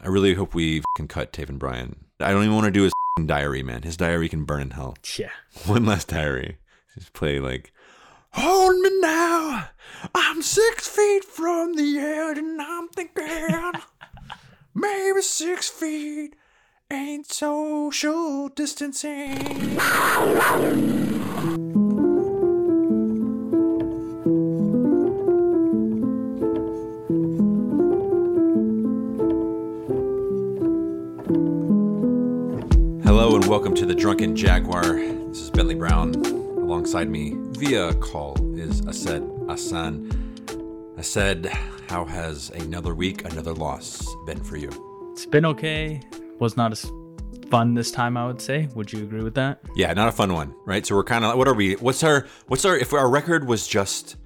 I really hope we can cut Taven Bryan. I don't even want to do his diary, man. His diary can burn in hell. Yeah. One last diary. Just play like, hold me now. I'm six feet from the edge, and I'm thinking maybe six feet ain't social distancing. Welcome to the Drunken Jaguar. This is Bentley Brown. Alongside me via call is Ased Asan. Ased, how has another week, another loss been for you? It's been okay. Was not as fun this time, I would say. Would you agree with that? Yeah, not a fun one, right? So we're kind of what are we? What's our what's our if our record was just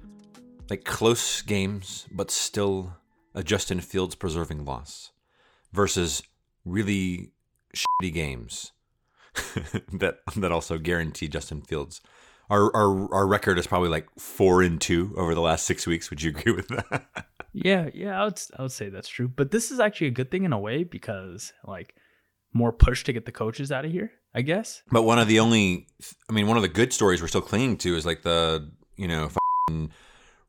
like close games, but still a Justin Fields preserving loss versus really shitty games that that also guarantee Justin Fields. Our, our our record is probably like four and two over the last six weeks. Would you agree with that? Yeah, yeah, I would I would say that's true. But this is actually a good thing in a way because like more push to get the coaches out of here, I guess. But one of the only, I mean, one of the good stories we're still clinging to is like the you know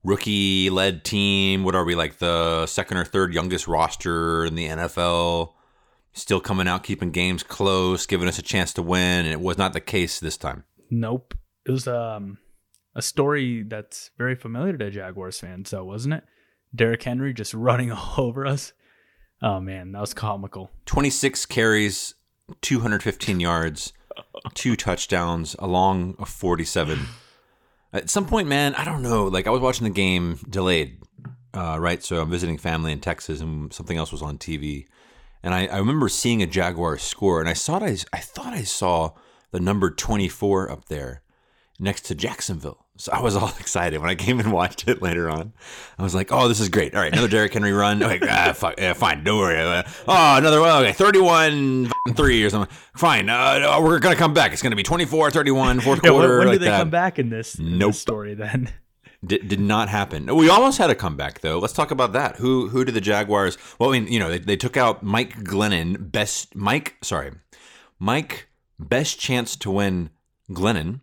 rookie led team. What are we like the second or third youngest roster in the NFL? Still coming out, keeping games close, giving us a chance to win, and it was not the case this time. Nope. It was um a story that's very familiar to Jaguars fans, though, wasn't it? Derrick Henry just running all over us. Oh man, that was comical. 26 carries, 215 yards, two touchdowns, along a 47. At some point, man, I don't know. Like I was watching the game delayed, uh, right? So I'm visiting family in Texas, and something else was on TV, and I, I remember seeing a Jaguar score, and I saw I, I thought I saw the number 24 up there next to Jacksonville. So I was all excited when I came and watched it later on. I was like, "Oh, this is great! All right, another Derrick Henry run. Okay, ah, fuck, yeah, fine, don't worry. Uh, oh, another one. Okay, thirty-one three or something. Fine. Uh, we're gonna come back. It's gonna be 24-31, fourth Yeah, when, quarter. when like did they that. come back in this, in this story then? Did, did not happen. We almost had a comeback though. Let's talk about that. Who who did the Jaguars? Well, I mean, you know, they, they took out Mike Glennon, best Mike. Sorry, Mike, best chance to win. Glennon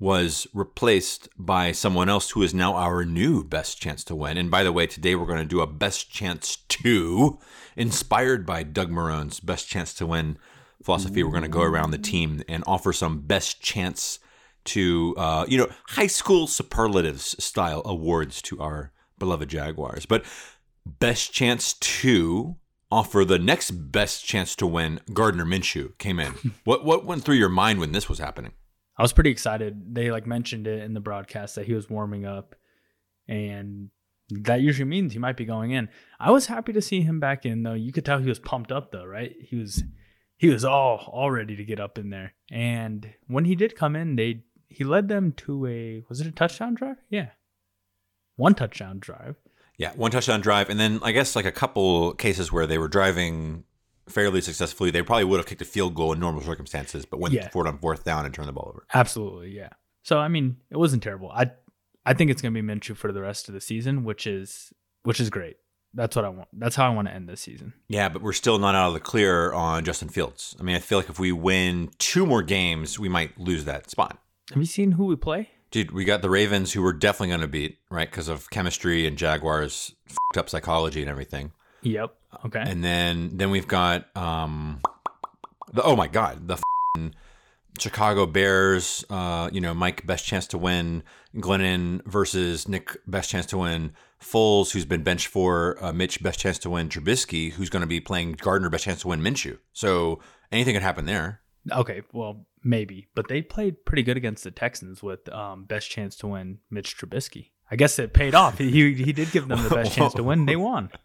was replaced by someone else who is now our new best chance to win. And by the way, today we're going to do a best chance two, inspired by Doug Marrone's best chance to win philosophy. We're going to go around the team and offer some best chance to uh, you know high school superlatives style awards to our beloved Jaguars. But best chance to offer the next best chance to win. Gardner Minshew came in. what what went through your mind when this was happening? I was pretty excited. They like mentioned it in the broadcast that he was warming up, and that usually means he might be going in. I was happy to see him back in though. You could tell he was pumped up though, right? He was he was all all ready to get up in there. And when he did come in, they he led them to a was it a touchdown drive? Yeah, one touchdown drive. Yeah, one touchdown drive, and then I guess like a couple cases where they were driving fairly successfully. They probably would have kicked a field goal in normal circumstances, but went Yeah. for it on fourth down and turned the ball over. Absolutely, yeah. So I mean, it wasn't terrible. I I think it's gonna be Minshew for the rest of the season, which is which is great. That's what I want. That's how I want to end this season. Yeah, but we're still not out of the clear on Justin Fields. I mean, I feel like if we win two more games, we might lose that spot. Have you seen who we play? Dude, we got the Ravens who we're definitely going to beat, right? Because of chemistry and Jaguars' up psychology and everything. Yep. Okay. And then then we've got um the oh my god, the f***ing Chicago Bears, uh, you know, Mike best chance to win, Glennon versus Nick best chance to win, Foles who's been benched for uh, Mitch best chance to win, Trubisky who's going to be playing Gardner best chance to win Minshew. So anything could happen there. Okay. Well, maybe, but they played pretty good against the Texans with um, best chance to win, Mitch Trubisky. I guess it paid off. He he did give them the best chance to win. They won.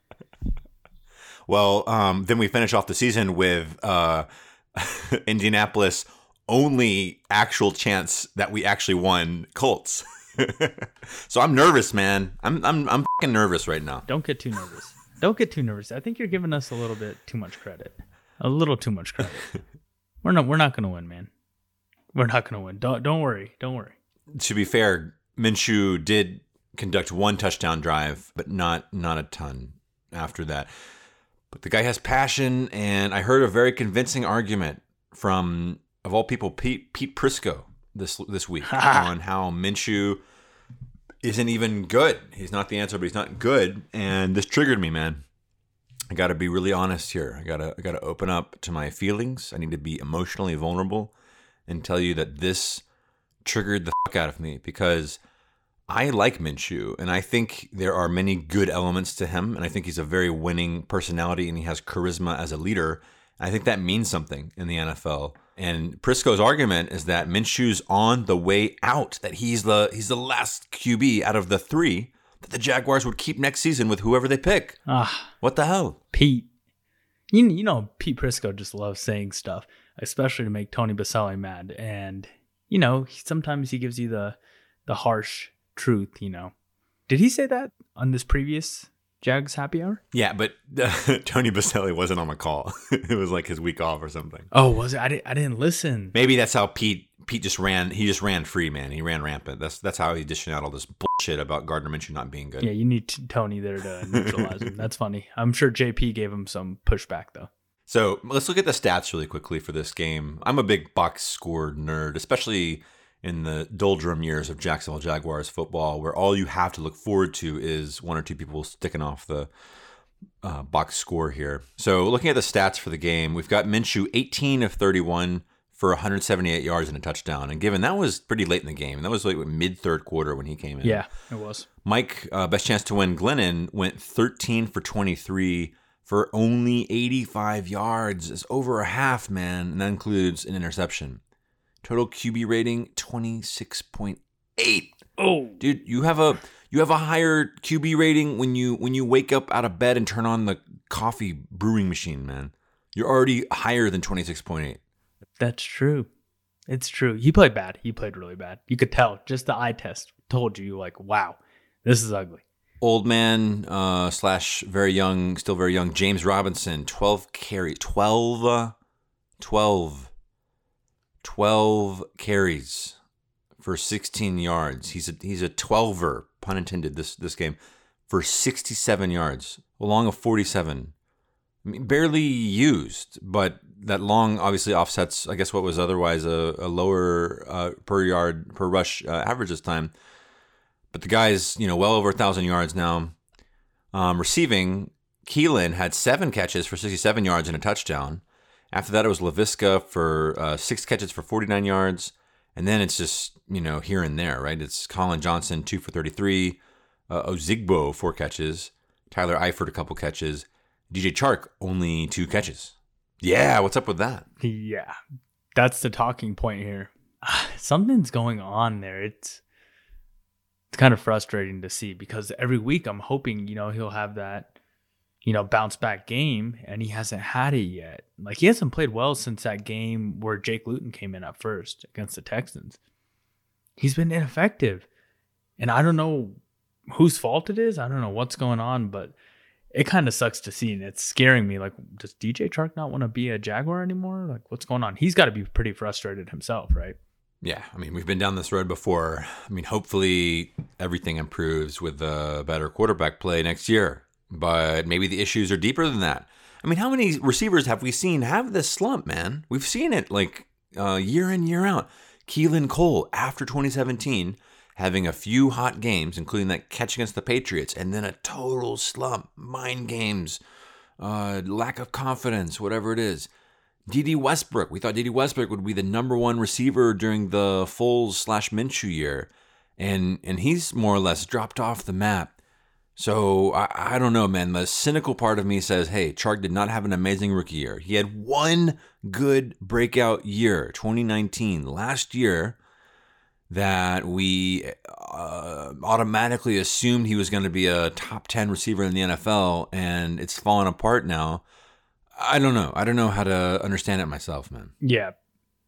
Well, um, then we finish off the season with uh, Indianapolis only actual chance that we actually won Colts. so I'm nervous, man. I'm I'm I'm fucking nervous right now. Don't get too nervous. Don't get too nervous. I think you're giving us a little bit too much credit. A little too much credit. We're not we're not gonna win, man. We're not gonna win. Don't don't worry. Don't worry. To be fair, Minshew did conduct one touchdown drive, but not not a ton after that. But the guy has passion, and I heard a very convincing argument from, of all people, Pete Pete Prisco this this week on how Minshew isn't even good. He's not the answer, but he's not good, and this triggered me, man. I got to be really honest here. I gotta I gotta open up to my feelings. I need to be emotionally vulnerable and tell you that this triggered the fuck out of me because I like Minshew, and I think there are many good elements to him, and I think he's a very winning personality, and he has charisma as a leader. I think that means something in the NFL. And Prisco's argument is that Minshew's on the way out; that he's the he's the last QB out of the three that the Jaguars would keep next season with whoever they pick. Ah, What the hell? Pete. You, you know, Pete Prisco just loves saying stuff, especially to make Tony Boselli mad. And, you know, sometimes he gives you the the harsh truth, you know. Did he say that on this previous Jags happy hour? Yeah, but Tony Boselli wasn't on the call. it was like his week off or something. Oh, was it? I didn't, I didn't listen. Maybe that's how Pete Pete just ran. He just ran free, man. He ran rampant. That's that's how he dishing out all this bullshit about Gardner Minshew not being good. Yeah, you need Tony there to neutralize him. That's funny. I'm sure JP gave him some pushback, though. So let's look at the stats really quickly for this game. I'm a big box score nerd, especially in the doldrum years of Jacksonville Jaguars football, where all you have to look forward to is one or two people sticking off the uh, box score here. So looking at the stats for the game, we've got Minshew 18 of 31 for 178 yards and a touchdown. And given that was pretty late in the game, that was like mid third quarter when he came in. Yeah, it was. Mike, uh, best chance to win, Glennon went 13 for 23 for only 85 yards. It's over a half, man, and that includes an interception. Total QB rating 26.8. Oh, Dude, you have a you have a higher QB rating when you when you wake up out of bed and turn on the coffee brewing machine, man. You're already higher than 26.8. that's true. It's true. He played bad. He played really bad. You could tell. Just the eye test told you, like, wow, this is ugly. old man uh, slash very young, still very young, James Robinson, 12 carries, 12, uh, 12, 12 carries for 16 yards. He's a, he's a 12er, pun intended, this, this game, for 67 yards, along of 47. Barely used, but that long obviously offsets, I guess, what was otherwise a, a lower uh, per yard, per rush uh, average this time. But the guy's, you know, well over a thousand yards now. Um, receiving, Keelan had seven catches for 67 yards and a touchdown. After that, it was Laviska for uh, six catches for 49 yards. And then it's just, you know, here and there, right? It's Collin Johnson, two for 33. Uh, Ozigbo, four catches. Tyler Eifert, a couple catches. DJ Chark, only two catches. Yeah, what's up with that? Yeah, that's the talking point here. Something's going on there. It's it's kind of frustrating to see because every week I'm hoping you know he'll have that you know bounce back game, and he hasn't had it yet. Like he hasn't played well since that game where Jake Luton came in at first against the Texans. He's been ineffective, and I don't know whose fault it is. I don't know what's going on, but it kind of sucks to see and it's scaring me like does dj chark not want to be a jaguar anymore like what's going on he's got to be pretty frustrated himself right Yeah, I mean, we've been down this road before. I mean, hopefully everything improves with a better quarterback play next year, but maybe the issues are deeper than that. I mean, how many receivers have we seen have this slump, man? We've seen it like uh, year in, year out. Keelan Cole, after 2017, having a few hot games, including that catch against the Patriots, and then a total slump, mind games, uh, lack of confidence, whatever it is. Dede Westbrook. We thought Dede Westbrook would be the number one receiver during the Foles slash Minshew year, and and he's more or less dropped off the map. So I, I don't know, man. The cynical part of me says, hey, Chark did not have an amazing rookie year. He had one good breakout year, 2019, last year, that we uh, automatically assumed he was going to be a top 10 receiver in the NFL, and it's fallen apart now. I don't know. I don't know how to understand it myself, man. yeah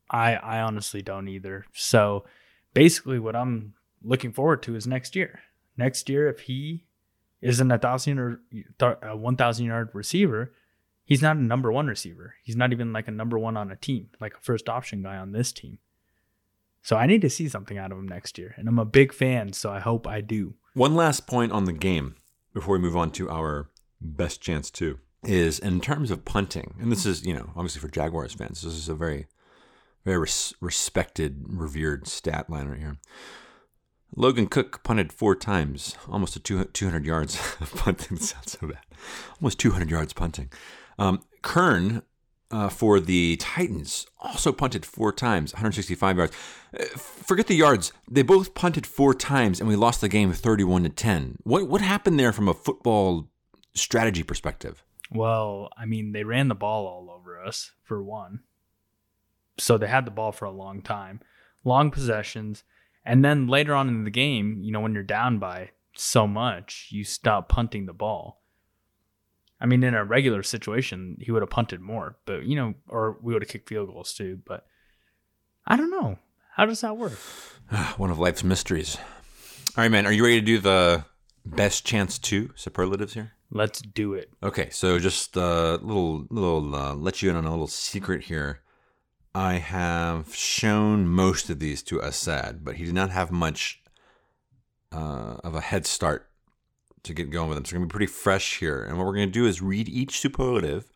i i honestly don't either so basically what i'm looking forward to is next year next year if he isn't a thousand or a 1000 yard receiver he's not a number one receiver he's not even like a number one on a team like a first option guy on this team so i need to see something out of him next year and i'm a big fan so i hope i do One last point on the game before we move on to our best chance too. is in terms of punting, and this is, you know, obviously for Jaguars fans, this is a very, very res- respected, revered stat line right here. Logan Cooke punted four times, almost to 200 yards punting. sounds so bad. Almost 200 yards punting. Um, Kern uh, for the Titans also punted four times, 165 yards. Uh, forget the yards; they both punted four times, and we lost the game 31 to 10. What what happened there from a football strategy perspective? Well, I mean, they ran the ball all over us for one, so they had the ball for a long time, long possessions, and then later on in the game, you know, when you're down by so much, you stop punting the ball. I mean, in a regular situation, he would have punted more, but you know, or we would have kicked field goals too. But I don't know. How does that work? One of life's mysteries. All right, man. Are you ready to do the best chance to superlatives here? Let's do it. Okay, so just a little, little, uh, let you in on a little secret here. I have shown most of these to Assad, but he did not have much uh, of a head start to get going with them. So we're going to be pretty fresh here. And what we're going to do is read each superlative,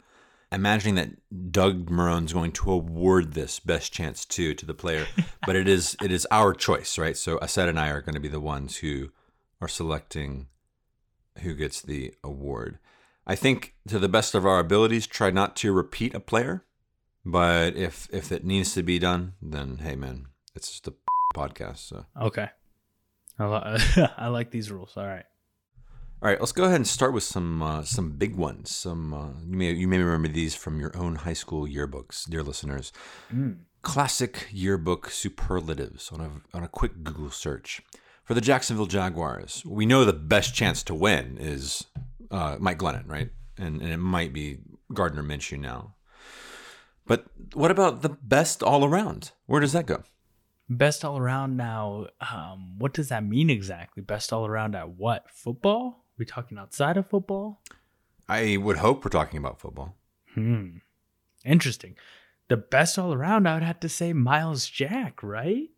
imagining that Doug Marrone's going to award this best chance to to the player. but it is it is our choice, right? So Assad and I are going to be the ones who are selecting who gets the award. I think to the best of our abilities, try not to repeat a player. But if if it needs to be done, then hey man, it's just a podcast. So Okay. I, li- I like these rules. All right. All right, let's go ahead and start with some uh, some big ones. Some uh, you may you may remember these from your own high school yearbooks, dear listeners. Classic yearbook superlatives on a on a quick Google search for the Jacksonville Jaguars. We know the best chance to win is uh, Mike Glennon, right? And and it might be Gardner Minshew now. But what about the best all around? Where does that go? Best all around now. Um, what does that mean exactly? Best all around at what? Football? We talking outside of football? I would hope we're talking about football. Hmm. Interesting. The best all around, I would have to say Myles Jack, right?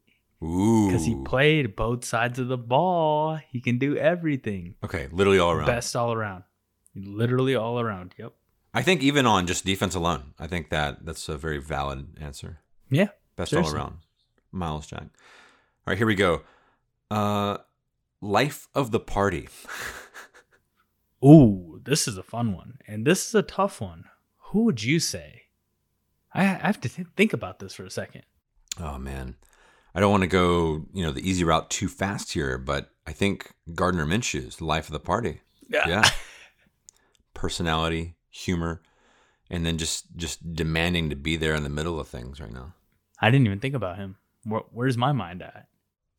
Ooh. Because he played both sides of the ball. He can do everything. Okay, literally all around. Best all around. Literally all around. Yep. I think even on just defense alone, I think that that's a very valid answer. Yeah. Best Seriously. all around. Myles Jack. All right, here we go. Uh life of the party. Ooh, this is a fun one. And this is a tough one. Who would you say? I I have to th- think about this for a second. oh man. I don't want to go, you know, the easy route too fast here, but I think Gardner Minshew's the life of the party. Yeah. Personality, humor, and then just just demanding to be there in the middle of things right now. I didn't even think about him. Where, where's my mind at?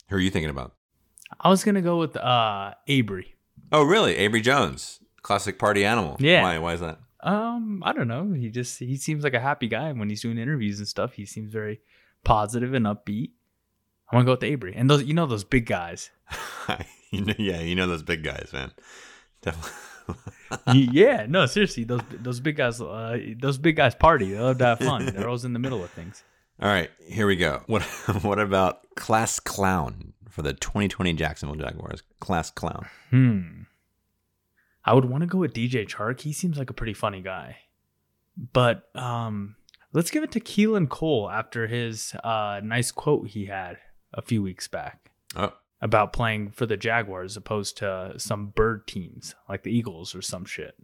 Who are you thinking about? I was gonna go with uh Abry. Oh, really? Abry Jones, classic party animal. Yeah. Why? Why is that? Um, I don't know. He just he seems like a happy guy when he's doing interviews and stuff. He seems very positive and upbeat. I'm gonna go with Abry. And those you know those big guys. you know, yeah, you know those big guys, man. Definitely. yeah, no, seriously, those those big guys uh, those big guys party. They love to have fun. They're always in the middle of things. All right, here we go. What what about class clown for the 2020 Jacksonville Jaguars? Class clown. Hmm. I would want to go with DJ Chark. He seems like a pretty funny guy. But um let's give it to Keelan Cole after his uh nice quote he had a few weeks back Oh, about playing for the Jaguars opposed to some bird teams like the Eagles or some shit.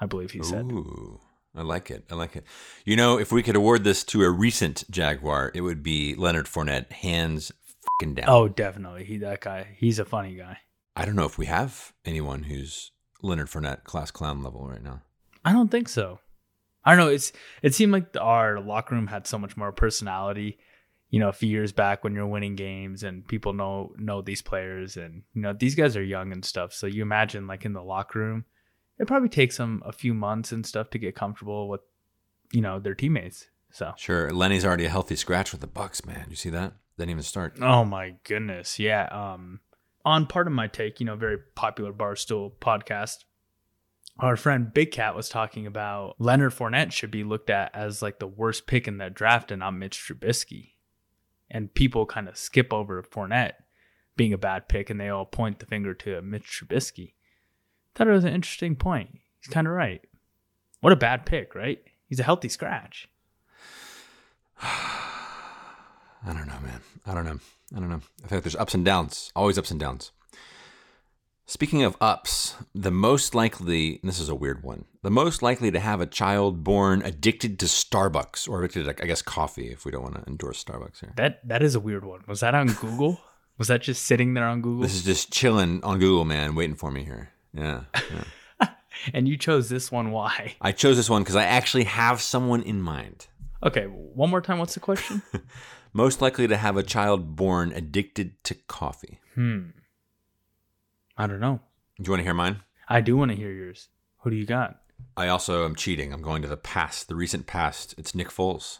I believe he said. ooh, I like it. I like it. You know, if we could award this to a recent Jaguar, it would be Leonard Fournette, hands fucking down. Oh, definitely. He that guy. He's a funny guy. I don't know if we have anyone who's Leonard Fournette class clown level right now. I don't think so. I don't know. It's it seemed like our locker room had so much more personality. You know, a few years back when you're winning games and people know know these players and you know these guys are young and stuff. So you imagine like in the locker room, it probably takes them a few months and stuff to get comfortable with you know their teammates. So Sure, Lenny's already a healthy scratch with the Bucs, man. You see that? Didn't even start. Oh my goodness. Yeah. Um on Pardon My Take, you know, very popular Barstool podcast, our friend Big Cat was talking about Leonard Fournette should be looked at as like the worst pick in that draft and not Mitch Trubisky. And people kind of skip over Fournette being a bad pick and they all point the finger to Mitch Trubisky. Thought it was an interesting point. He's kind of right. What a bad pick, right? He's a healthy scratch. I don't know, man. I don't know. I don't know. I think there's ups and downs, always ups and downs. Speaking of ups, the most likely, this is a weird one, the most likely to have a child born addicted to Starbucks or addicted to, I guess, coffee, if we don't want to endorse Starbucks here. That that is a weird one. Was that on Google? Was that just sitting there on Google? This is just chilling on Google, man, waiting for me here. Yeah. yeah. and you chose this one. Why? I chose this one because I actually have someone in mind. Okay, one more time. What's the question? most likely to have a child born addicted to coffee. Hmm. I don't know. Do you want to hear mine? I do want to hear yours. Who do you got? I also am cheating. I'm going to the past, the recent past. It's Nick Foles,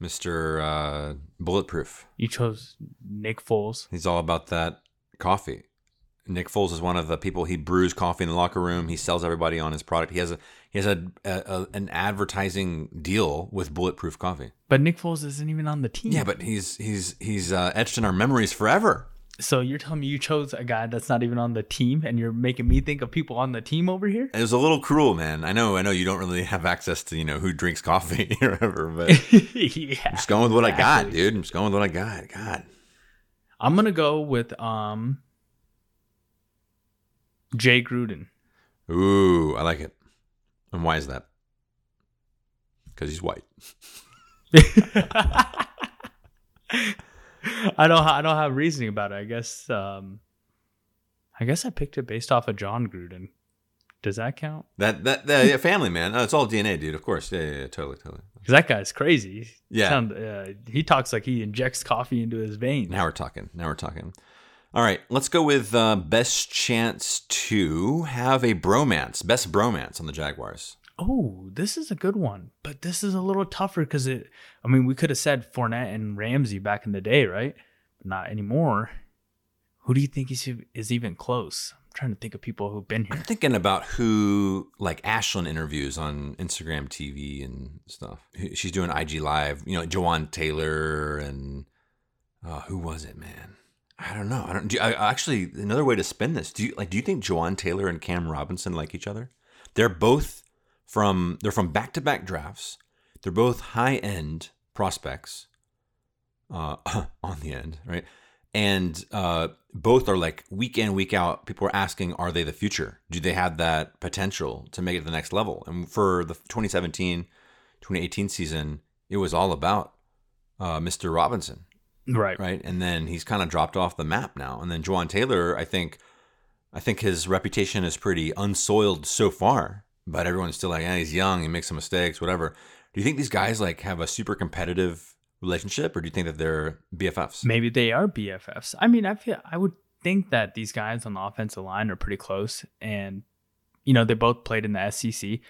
Mr. Uh, Bulletproof. You chose Nick Foles. He's all about that coffee. Nick Foles is one of the people. He brews coffee in the locker room. He sells everybody on his product. He has a he has a, a, a an advertising deal with Bulletproof Coffee. But Nick Foles isn't even on the team. Yeah, but he's he's he's uh, etched in our memories forever. So you're telling me you chose a guy that's not even on the team, and you're making me think of people on the team over here? It was a little cruel, man. I know, I know you don't really have access to you know who drinks coffee or whatever, but yeah, I'm just going with what exactly. I got, dude. I'm just going with what I got. God, I'm gonna go with um Jay Gruden. Ooh, I like it. And why is that? Because he's white. I don't. I don't have reasoning about it. I guess. Um, I guess I picked it based off of Jon Gruden. Does that count? That that, that yeah, family man. Oh, it's all DNA, dude. Of course. Yeah, yeah, yeah totally, totally. Because that guy's crazy. Yeah. Sound, uh, he talks like he injects coffee into his veins. Now we're talking. Now we're talking. All right, let's go with uh, best chance to have a bromance, best bromance on the Jaguars. Oh, this is a good one, but this is a little tougher because it. I mean, we could have said Fournette and Ramsey back in the day, right? But not anymore. Who do you think is is even close? I'm trying to think of people who've been here. I'm thinking about who, like Ashlyn interviews on Instagram TV and stuff. She's doing IG Live. You know, Jawaan Taylor and uh, who was it, man? I don't know. I don't. Do, I, actually, another way to spin this. Do you like? Do you think Jawaan Taylor and Cam Robinson like each other? They're both from they're from back to back drafts. They're both high end prospects uh, on the end, right? And uh, both are like week in, week out. People are asking, are they the future? Do they have that potential to make it to the next level? And for the 2017 2018 season, it was all about uh, Mr. Robinson. Right. Right. And then he's kind of dropped off the map now. And then Jawaan Taylor, I think, I think his reputation is pretty unsoiled so far but everyone's still like, yeah, he's young, he makes some mistakes, whatever. Do you think these guys like have a super competitive relationship, or do you think that they're BFFs? Maybe they are BFFs. I mean, I feel I would think that these guys on the offensive line are pretty close, and you know they both played in the SEC.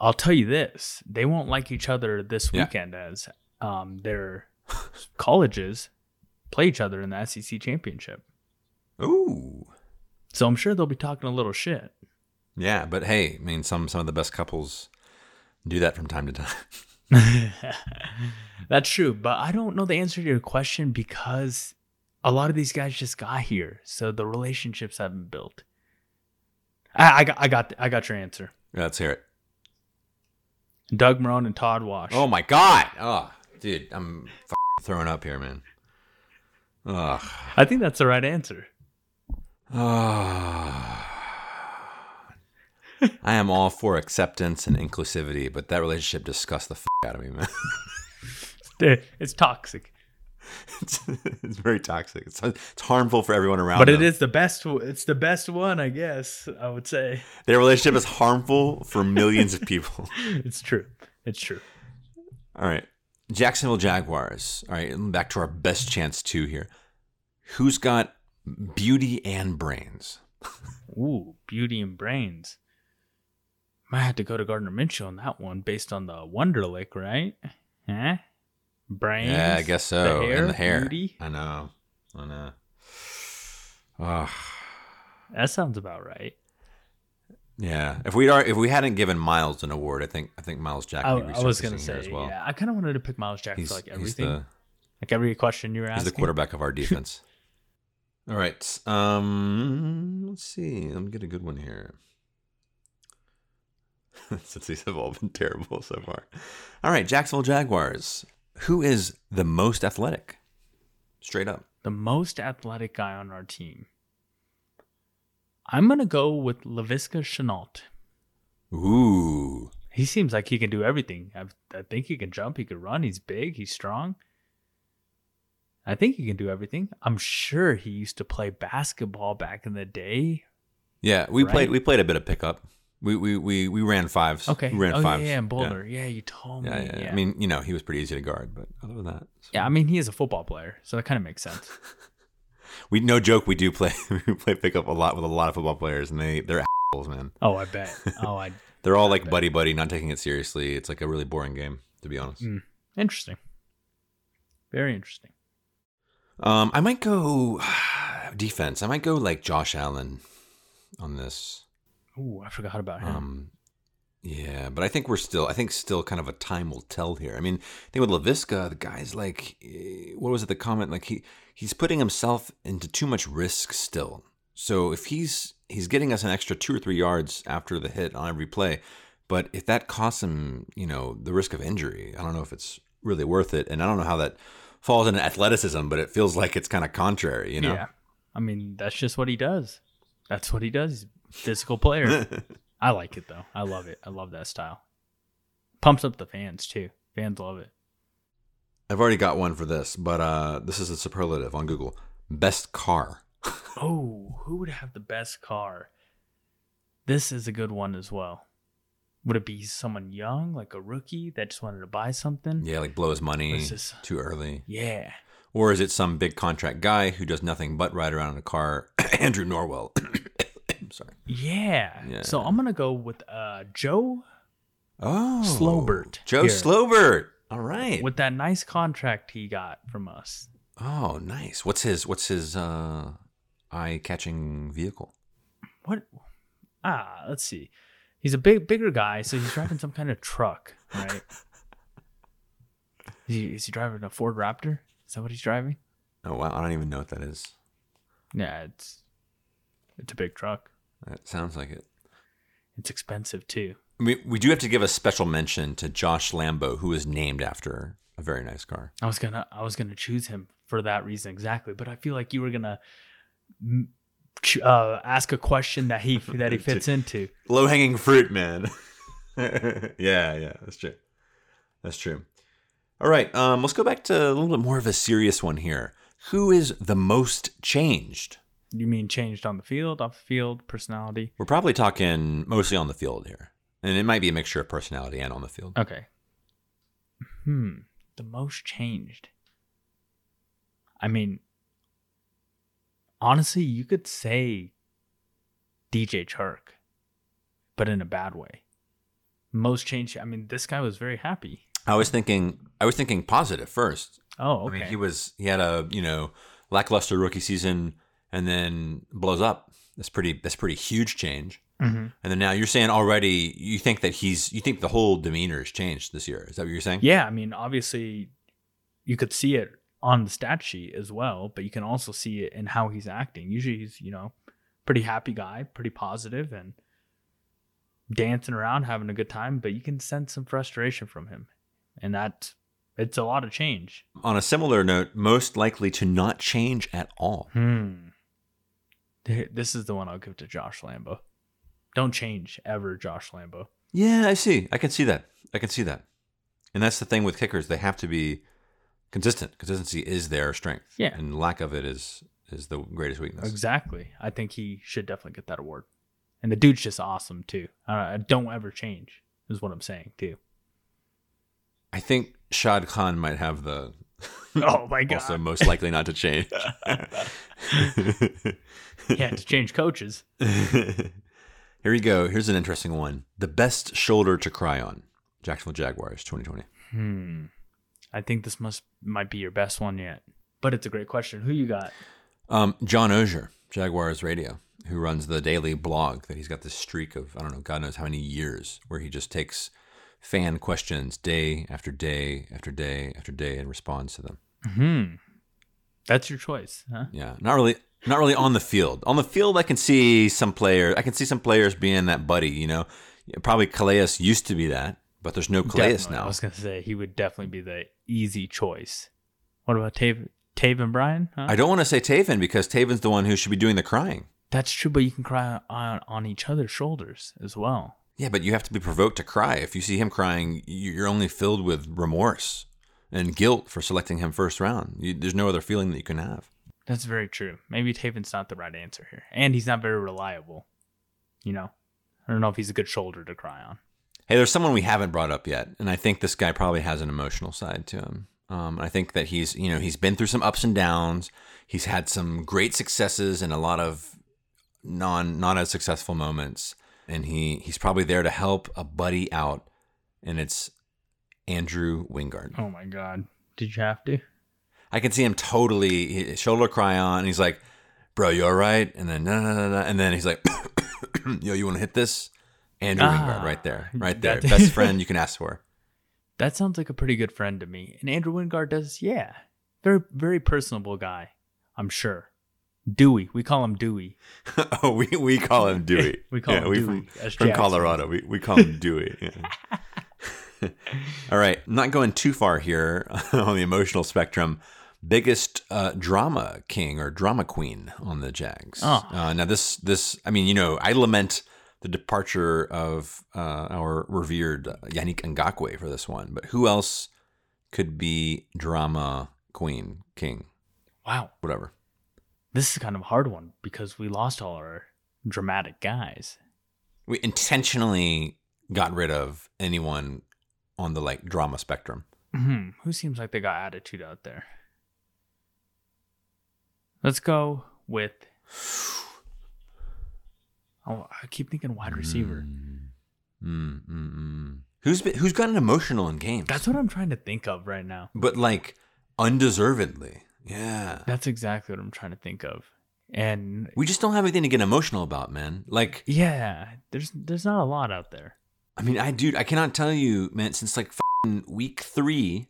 I'll tell you this: they won't like each other this weekend yeah. as um, their colleges play each other in the SEC championship. Ooh! So I'm sure they'll be talking a little shit. Yeah, but hey, I mean, some some of the best couples do that from time to time. That's true, but I don't know the answer to your question because a lot of these guys just got here, so the relationships haven't built. I, I got, I got, I got your answer. Yeah, let's hear it. Doug Marrone and Todd Wash. Oh my god! Oh, dude, I'm throwing up here, man. Ugh. I think that's the right answer. I am all for acceptance and inclusivity, but that relationship disgusts the f- out of me, man. it's toxic. It's, it's very toxic. It's, it's harmful for everyone around. But them. it is the best. It's the best one, I guess. I would say their relationship is harmful for millions of people. it's true. It's true. All right, Jacksonville Jaguars. All right, back to our best chance two here. Who's got beauty and brains? Ooh, beauty and brains. Might have to go to Gardner Minshew on that one based on the Wonderlic, right? Huh? Brains. Yeah, I guess so. The hair, and the hair. Beauty. I know. I know. Oh. That sounds about right. Yeah, if we are if we hadn't given Myles an award, I think I think Myles Jack. I, I was gonna say, as well. yeah, I kind of wanted to pick Myles Jack he's, for like everything, the, like every question you were asking. He's the quarterback of our defense. All right, um, let's see. Let me get a good one here. since these have all been terrible so far. All right, Jacksonville Jaguars. Who is the most athletic? Straight up. The most athletic guy on our team. I'm gonna go with Laviska Shenault. Ooh. He seems like he can do everything. I, I think he can jump, he can run, he's big, he's strong. I think he can do everything. I'm sure he used to play basketball back in the day. Yeah, we Right. played we played a bit of pickup. We we we, we ran fives. Okay. We ran oh, fives. yeah, yeah, in Boulder. Yeah. you told me. Yeah. Yeah, yeah. I mean, you know, he was pretty easy to guard, but other than that, so- yeah, I mean, he is a football player, so that kind of makes sense. we no joke. We do play we play pickup a lot with a lot of football players, and they they're assholes, man. Oh, I bet. Oh, I. They're all like buddy buddy, not taking it seriously. It's like a really boring game, to be honest. Mm. Interesting. Very interesting. Um, I might go defense. I might go like Josh Allen on this. Oh, I forgot about him. Um, yeah, but I think we're still. I think still kind of a time will tell here. I mean, I think with Laviska, the guy's like, eh, what was it? The comment like he he's putting himself into too much risk still. So if he's he's getting us an extra two or three yards after the hit on every play, but if that costs him, you know, the risk of injury, I don't know if it's really worth it. And I don't know how that falls into athleticism, but it feels like it's kind of contrary. You know. Yeah. I mean, that's just what he does. That's what he does. He's a physical player. I like it though. I love it. I love that style. Pumps up the fans too. Fans love it. I've already got one for this, but uh, this is a superlative on Google. Best car. Oh, who would have the best car? This is a good one as well. Would it be someone young, like a rookie that just wanted to buy something? Yeah, like blow his money this? too early. Yeah. Or is it some big contract guy who does nothing but ride around in a car? Andrew Norwell. Sorry. Yeah. Yeah. So I'm gonna go with uh Joe Oh, Schobert. Joe here. Schobert. All right. with that nice contract he got from us. Oh, nice. What's his What's his uh, eye-catching vehicle? What? Ah, let's see. He's a big, bigger guy, so he's driving some kind of truck, right? Is he, is he driving a Ford Raptor? Is that what he's driving? Oh wow, I don't even know what that is. Yeah, it's it's a big truck. That sounds like it. It's expensive too. We we do have to give a special mention to Josh Lambo, who is named after a very nice car. I was gonna I was gonna choose him for that reason exactly, but I feel like you were gonna uh, ask a question that he that he fits into. Low hanging fruit, man. yeah, yeah, that's true. That's true. All right, um, let's go back to a little bit more of a serious one here. Who is the most changed? You mean changed on the field, off the field, personality? We're probably talking mostly on the field here, and it might be a mixture of personality and on the field. Okay. Hmm. The most changed. I mean, honestly, you could say DJ Chark, but in a bad way. Most changed. I mean, this guy was very happy. I was thinking, I was thinking positive first. Oh, okay. I mean, he was he had a you know lackluster rookie season, and then blows up. That's pretty. That's pretty huge change. hmm And then now you're saying already you think that he's you think the whole demeanor has changed this year. Is that what you're saying? Yeah, I mean, obviously, you could see it on the stat sheet as well, but you can also see it in how he's acting. Usually, he's you know, pretty happy guy, pretty positive, and dancing around, having a good time. But you can sense some frustration from him, and that it's a lot of change. On a similar note, most likely to not change at all. Hmm. Th- This is the one I'll give to Josh Lambo. Don't change ever, Josh Lambo. Yeah, I see. I can see that. I can see that. And that's the thing with kickers; they have to be consistent. Consistency is their strength. Yeah. and lack of it is is the greatest weakness. Exactly. I think he should definitely get that award. And the dude's just awesome too. Uh, don't ever change is what I'm saying too. I think Shad Khan might have the Oh my god! also most likely not to change. had to change coaches. Here you go. Here's an interesting one. The best shoulder to cry on. Jacksonville Jaguars 2020. Hmm. I think this must might be your best one yet. But it's a great question. Who you got? Um, John Oehser, Jaguars Radio, who runs the daily blog that he's got this streak of, I don't know, God knows how many years, where he just takes fan questions day after day after day after day and responds to them. Hmm. That's your choice, huh? Yeah. Not really not really on the field. On the field I can see some players I can see some players being that buddy, you know. Probably Calais used to be that, but there's no Calais Definitely. I was gonna say he would definitely be the easy choice. What about Tav Taven Bryan? Huh? I don't want to say Taven because Taven's the one who should be doing the crying. That's true, but you can cry on, on each other's shoulders as well. Yeah, but you have to be provoked to cry. If you see him crying, you- you're only filled with remorse and guilt for selecting him first round. You, there's no other feeling that you can have. That's very true. Maybe Taven's not the right answer here, and he's not very reliable. You know, I don't know if he's a good shoulder to cry on. Hey, there's someone we haven't brought up yet, and I think this guy probably has an emotional side to him. Um, I think that he's, you know, he's been through some ups and downs. He's had some great successes and a lot of non not as successful moments, and he he's probably there to help a buddy out, and it's Andrew Wingard. Oh my god, did you have to? I can see him totally shoulder cry on. And he's like, "Bro, you all right?" And then no, no, no, no. And then he's like, "Yo, you want to hit this?" Andrew Ah, Wingard, right there, right there, that- best friend you can ask for. That sounds like a pretty good friend to me. And Andrew Wingard does, yeah, very very personable guy. I'm sure. Dewey, we call him Dewey. oh, we we call him Dewey. We call him we Dewey, from, from Colorado. We we call him Dewey. Yeah. all right, not going too far here on the emotional spectrum. Biggest uh, drama king or drama queen on the Jags. Oh. Uh, now this this I mean you know I lament the departure of uh, our revered Yannick Ngakoue for this one, but who else could be drama queen king Wow, whatever? This is kind of a hard one because we lost all our dramatic guys. we intentionally got rid of anyone on the like drama spectrum. Hmm, who seems like they got attitude out there? Let's go with. Oh, I keep thinking wide receiver. Mm, mm, mm. Who's been, who's gotten emotional in games? That's what I'm trying to think of right now. but like undeservedly. Yeah. That's exactly what I'm trying to think of. And We just don't have anything to get emotional about, man. Like, yeah, there's there's not a lot out there. I mean, I dude, I cannot tell you, man. Since like week three,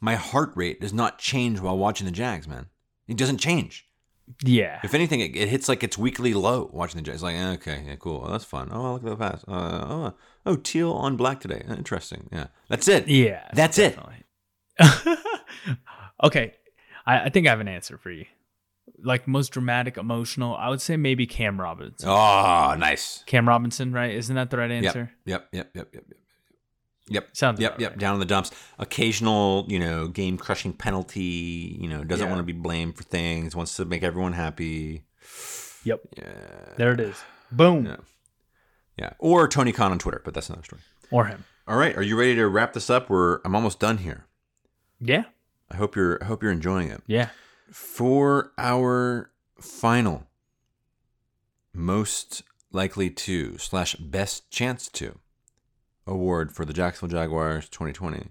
my heart rate does not change while watching the Jags, man. It doesn't change. Yeah. If anything, it, it hits like its weekly low watching the Jags. It's Like, eh, okay, yeah, cool. Oh, that's fun. Oh, look at the pass. Uh, oh, oh, teal on black today. Interesting. Yeah, that's it. Yeah. That's it. okay. I, I think I have an answer for you. Like most dramatic, emotional, I would say maybe Cam Robinson. Oh, nice. Cam Robinson, right? Isn't that the right answer? Yep, yep, yep, yep, yep. Yep. Sounds Yep, yep. right. Down in the dumps. Occasional, you know, game crushing penalty. You know, doesn't Yeah. want to be blamed for things. Wants to make everyone happy. Yep. Yeah. There it is. Boom. Yeah. Yeah. Or Tony Khan on Twitter, but that's another story. Or him. All right. Are you ready to wrap this up? We're I'm almost done here. Yeah. I hope you're I hope you're enjoying it. Yeah. For our final most likely to slash best chance to award for the Jacksonville Jaguars 2020.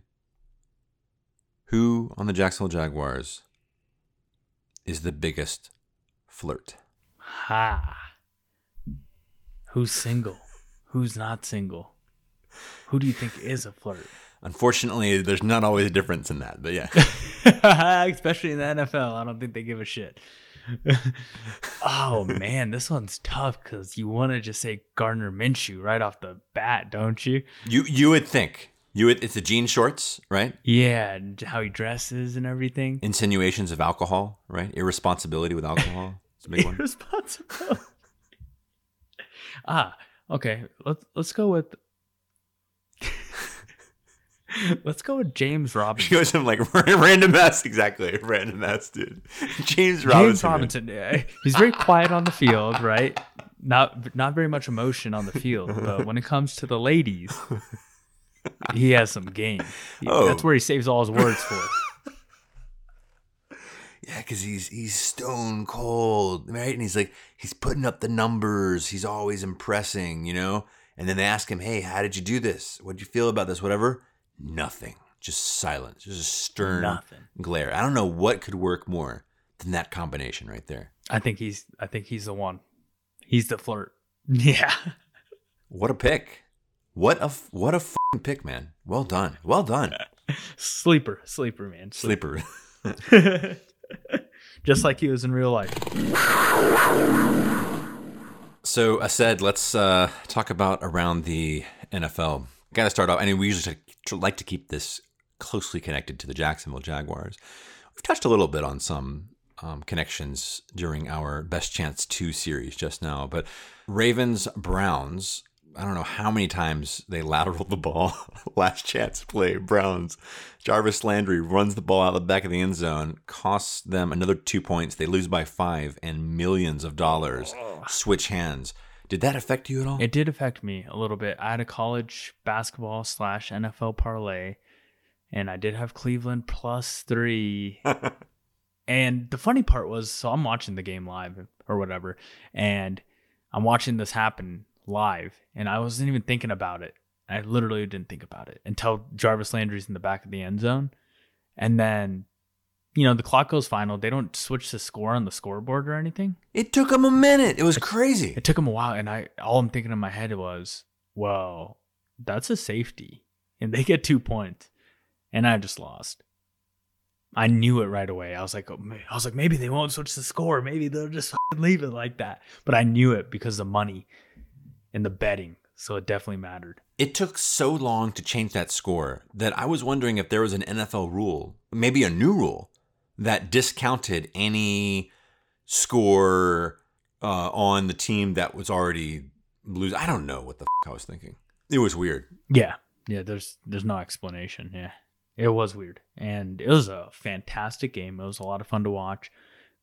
Who on the Jacksonville Jaguars is the biggest flirt? Ha. Who's single? Who's not single? Who do you think is a flirt? Unfortunately, there's not always a difference in that, but yeah. Especially in the NFL, I don't think they give a shit. oh man, this one's tough because you want to just say Gardner Minshew right off the bat, don't you? You you would think you would it's the jean shorts, right? Yeah, and how he dresses and everything. Insinuations of alcohol, right? Irresponsibility with alcohol. It's a big one. Irresponsible. ah, okay. Let's let's go with. let's go with James He Robinson. goes from like random ass, exactly random ass, dude. James Robinson. James. Robinson. yeah, He's very quiet on the field, right? Not not very much emotion on the field, but when it comes to the ladies, he has some game. He- Oh. That's where he saves all his words for. Yeah, because he's he's stone cold, right? And he's like he's putting up the numbers. He's always impressing, you know. And then they ask him, "Hey, how did you do this? What did you feel about this? Whatever." Nothing. Just silence. Just a stern Nothing. glare. I don't know what could work more than that combination right there. I think he's I think he's the one. He's the flirt. Yeah. What a pick! What a what a f***ing pick, man. Well done. Well done. Sleeper, sleeper, man. Sleeper. Just like he was in real life. So, I said, let's uh, talk about around the NFL. Got to start off. I mean, we usually like to keep this closely connected to the Jacksonville Jaguars. We've touched a little bit on some um, connections during our Best Chance 2 series just now, but Ravens Browns. I don't know how many times they lateraled the ball. Last chance play, Browns. Jarvis Landry runs the ball out of the back of the end zone, costs them another two points. They lose by five, and millions of dollars switch hands. Did that affect you at all? It did affect me a little bit. I had a college basketball slash NFL parlay, and I did have Cleveland plus three. and the funny part was, so I'm watching the game live or whatever, and I'm watching this happen live, and I wasn't even thinking about it. I literally didn't think about it until Jarvis Landry's in the back of the end zone, and then you know, the clock goes final. They don't switch the score on the scoreboard or anything. It took them a minute. It was crazy. It took them a while, and I all I'm thinking in my head was, well, that's a safety, and they get two points, and I just lost. I knew it right away. I was like, oh, I was like, maybe they won't switch the score. Maybe they'll just leave it like that. But I knew it because the money and the betting. So it definitely mattered. It took so long to change that score that I was wondering if there was an NFL rule, maybe a new rule, that discounted any score uh, on the team that was already losing. I don't know what the f- I was thinking. It was weird. Yeah, yeah. There's there's no explanation. Yeah, it was weird, and it was a fantastic game. It was a lot of fun to watch.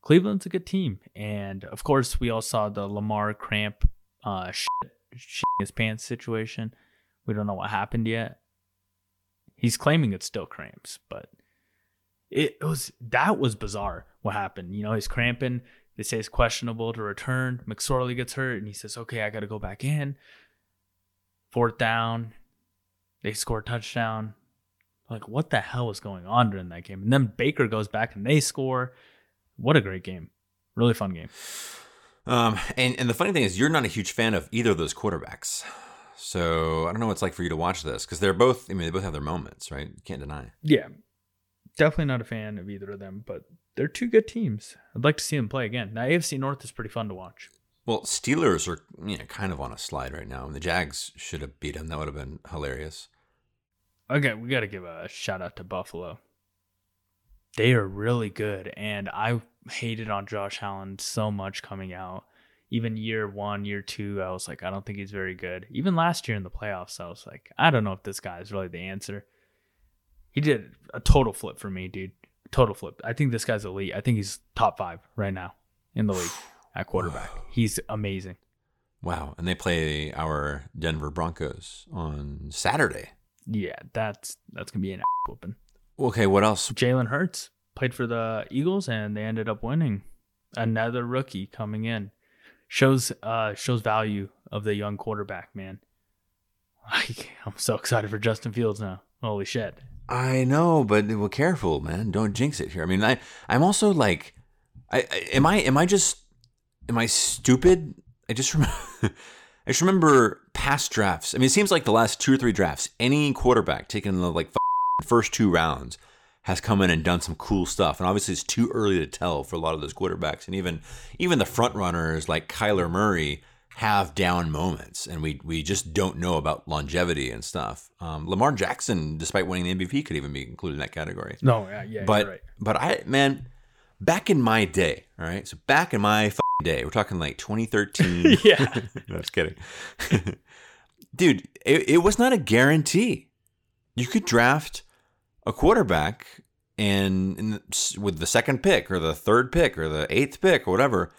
Cleveland's a good team, and of course, we all saw the Lamar cramp, uh, shit, shit his pants situation. We don't know what happened yet. He's claiming it's still cramps, but it, it was that was bizarre. What happened? You know, he's cramping. They say it's questionable to return. McSorley gets hurt, and he says, "Okay, I got to go back in." Fourth down, they score a touchdown. Like, what the hell was going on during that game? And then Baker goes back and they score. What a great game! Really fun game. Um, and and the funny thing is, you're not a huge fan of either of those quarterbacks. So I don't know what it's like for you to watch this because they're both. I mean, they both have their moments, right? You can't deny. Yeah, definitely not a fan of either of them, but they're two good teams. I'd like to see them play again. Now, AFC North is pretty fun to watch. Well, Steelers are you know, kind of on a slide right now. And the Jags should have beat them. That would have been hilarious. Okay, we got to give a shout out to Buffalo. They are really good, and I hated on Josh Allen so much coming out. Even year one, year two, I was like, I don't think he's very good. Even last year in the playoffs, I was like, I don't know if this guy is really the answer. He did a total flip for me, dude. Total flip. I think this guy's elite. I think he's top five right now in the league at quarterback. He's amazing. Wow. And they play our Denver Broncos on Saturday. Yeah, that's that's gonna be an whooping. Okay, what else? Jalen Hurts played for the Eagles and they ended up winning. Another rookie coming in shows uh shows value of the young quarterback, man. I'm so excited for Justin Fields now. Holy shit. I know, but well, careful, man. Don't jinx it here. I mean, I I'm also like, I, I am I am I just am I stupid? I just remember. I just remember past drafts. I mean, it seems like the last two or three drafts, any quarterback taken in the like first two rounds has come in and done some cool stuff. And obviously, it's too early to tell for a lot of those quarterbacks. And even even the front runners like Kyler Murray have down moments, and we we just don't know about longevity and stuff. Um, Lamar Jackson, despite winning the MVP, could even be included in that category. No, yeah, yeah but right. but I man, back in my day, all right. So back in my day, we're talking like 2013. yeah, no, just kidding, dude. It, it was not a guarantee. You could draft a quarterback and with the second pick or the third pick or the eighth pick or whatever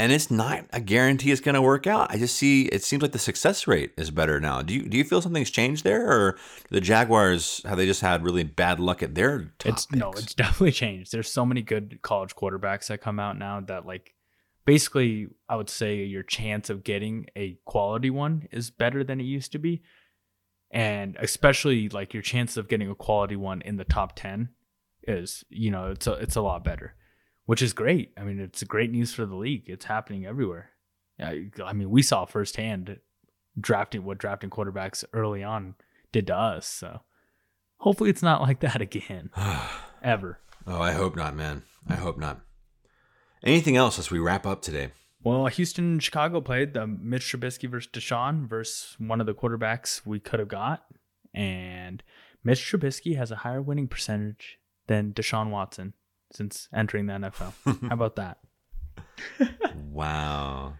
and it's not a guarantee it's going to work out. I just see it seems like the success rate is better now. Do you do you feel something's changed there, or the Jaguars have they just had really bad luck at their top It's picks? no, it's definitely changed. There's so many good college quarterbacks that come out now that like basically I would say your chance of getting a quality one is better than it used to be. And especially like your chance of getting a quality one in the top 10 is, you know, it's a, it's a lot better which is great. I mean, it's great news for the league. It's happening everywhere. I mean, we saw firsthand drafting what drafting quarterbacks early on did to us. So hopefully it's not like that again. Ever. Oh, I hope not, man. I hope not. Anything else as we wrap up today? Well, Houston and Chicago played the Mitch Trubisky versus Deshaun versus one of the quarterbacks we could have got. And Mitch Trubisky has a higher winning percentage than Deshaun Watson since entering the NFL. How about that? Wow.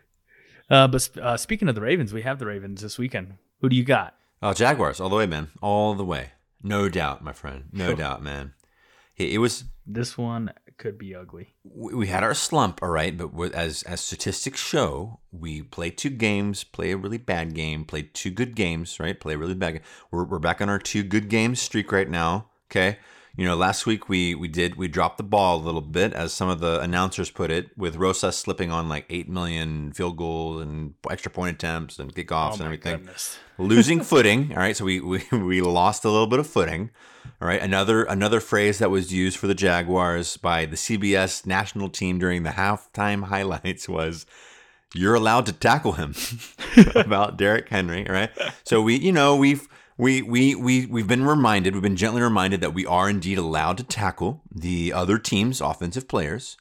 Uh, but sp- uh, speaking of the Ravens, we have the Ravens this weekend. Who do you got? Oh, Jaguars, all the way, man. All the way. No doubt, my friend. No doubt, man. It, it was This one could be ugly. we we had our slump, all right, but as as statistics show, we play two games, play a really bad game, play two good games, right? Play a really bad game. We're, we're back on our two good games streak right now. Okay, you know, last week we we did we dropped the ball a little bit, as some of the announcers put it, with Rosas slipping on like eight million field goals and extra point attempts and kickoffs oh and everything losing footing. All right, so we, we we lost a little bit of footing. All right, another another phrase that was used for the Jaguars by the CBS national team during the halftime highlights was "You're allowed to tackle him" about Derrick Henry. All right, so we you know we've. We, we, we, we've been reminded, we've been gently reminded that we are indeed allowed to tackle the other team's offensive players,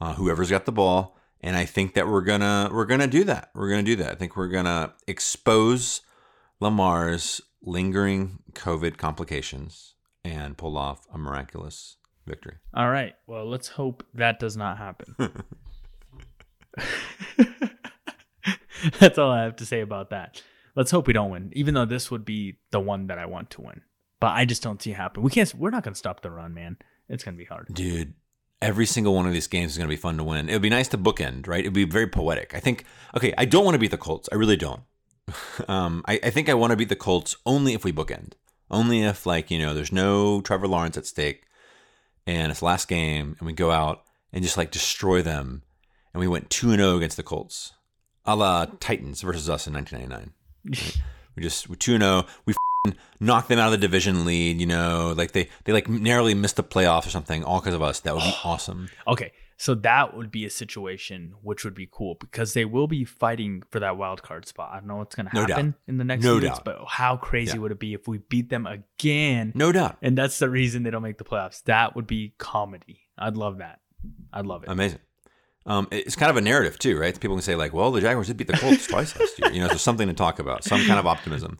uh, whoever's got the ball. And I think that we're gonna we're gonna do that. We're gonna do that. I think we're gonna expose Lamar's lingering COVID complications and pull off a miraculous victory. All right. Well, let's hope that does not happen. That's all I have to say about that. Let's hope we don't win, even though this would be the one that I want to win. But I just don't see it happen. We can't. We're not going to stop the run, man. It's going to be hard. Dude, every single one of these games is going to be fun to win. It would be nice to bookend, right? It would be very poetic. I think, okay, I don't want to beat the Colts. I really don't. Um, I, I think I want to beat the Colts only if we bookend. Only if, like, you know, there's no Trevor Lawrence at stake and it's last game and we go out and just like destroy them and we went 2 and 0 against the Colts, a la Titans versus us in 1999. We just we two zero. Oh, we f***ing knocked them out of the division lead. You know, like they they like narrowly missed the playoffs or something, all because of us. That would be awesome. Okay, so that would be a situation which would be cool because they will be fighting for that wild card spot. I don't know what's going to No happen doubt. in the next No few weeks, but how crazy Yeah. would it be if we beat them again? No doubt, And that's the reason they don't make the playoffs. That would be comedy. I'd love that. I'd love it. amazing. Um, it's kind of a narrative too, right? People can say like, "Well, the Jaguars did beat the Colts twice last year." You know, there's something to talk about, some kind of optimism.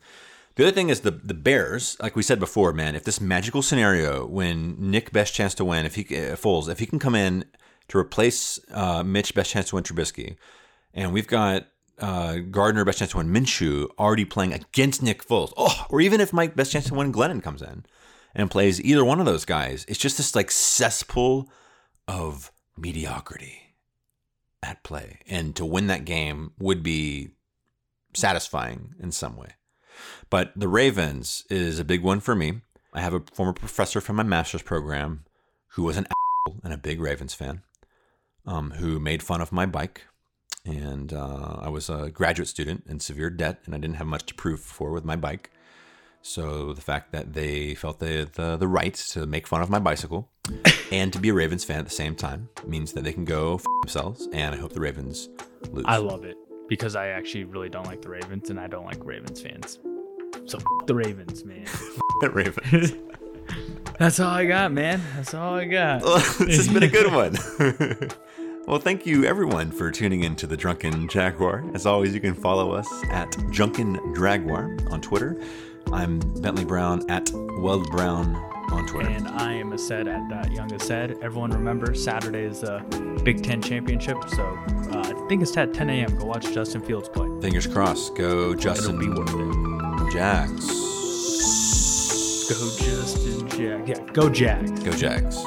The other thing is the the Bears, like we said before, man. If this magical scenario when Nick best chance to win, if he uh, if he can come in to replace uh, Mitch best chance to win Trubisky, and we've got uh, Gardner best chance to win Minshew already playing against Nick Foles, oh, or even if Mike best chance to win Glennon comes in and plays either one of those guys, it's just this like cesspool of mediocrity at play. And to win that game would be satisfying in some way. But the Ravens is a big one for me. I have a former professor from my master's program who was an asshole and a big Ravens fan, um, who made fun of my bike. And uh, I was a graduate student in severe debt, and I didn't have much to prove for with my bike. So the fact that they felt the, the the right to make fun of my bicycle and to be a Ravens fan at the same time means that they can go f- themselves. And I hope the Ravens lose. I love it because I actually really don't like the Ravens and I don't like Ravens fans. So f- the Ravens, man. The Ravens. That's all I got, man. That's all I got. this has been a good one. well, thank you everyone for tuning in to the Drunken Jaguar. As always, you can follow us at Drunken Dragwar on Twitter. I'm Bentley Brown at Weld Brown on Twitter. And I am a said at that young said. Everyone remember Saturday is the Big Ten championship, so uh, I think it's at 10 a.m. Go watch Justin Fields play. Fingers crossed. Go Justin be worth it. Jags. Go Justin Jags. Yeah, go Jags. Go Jags.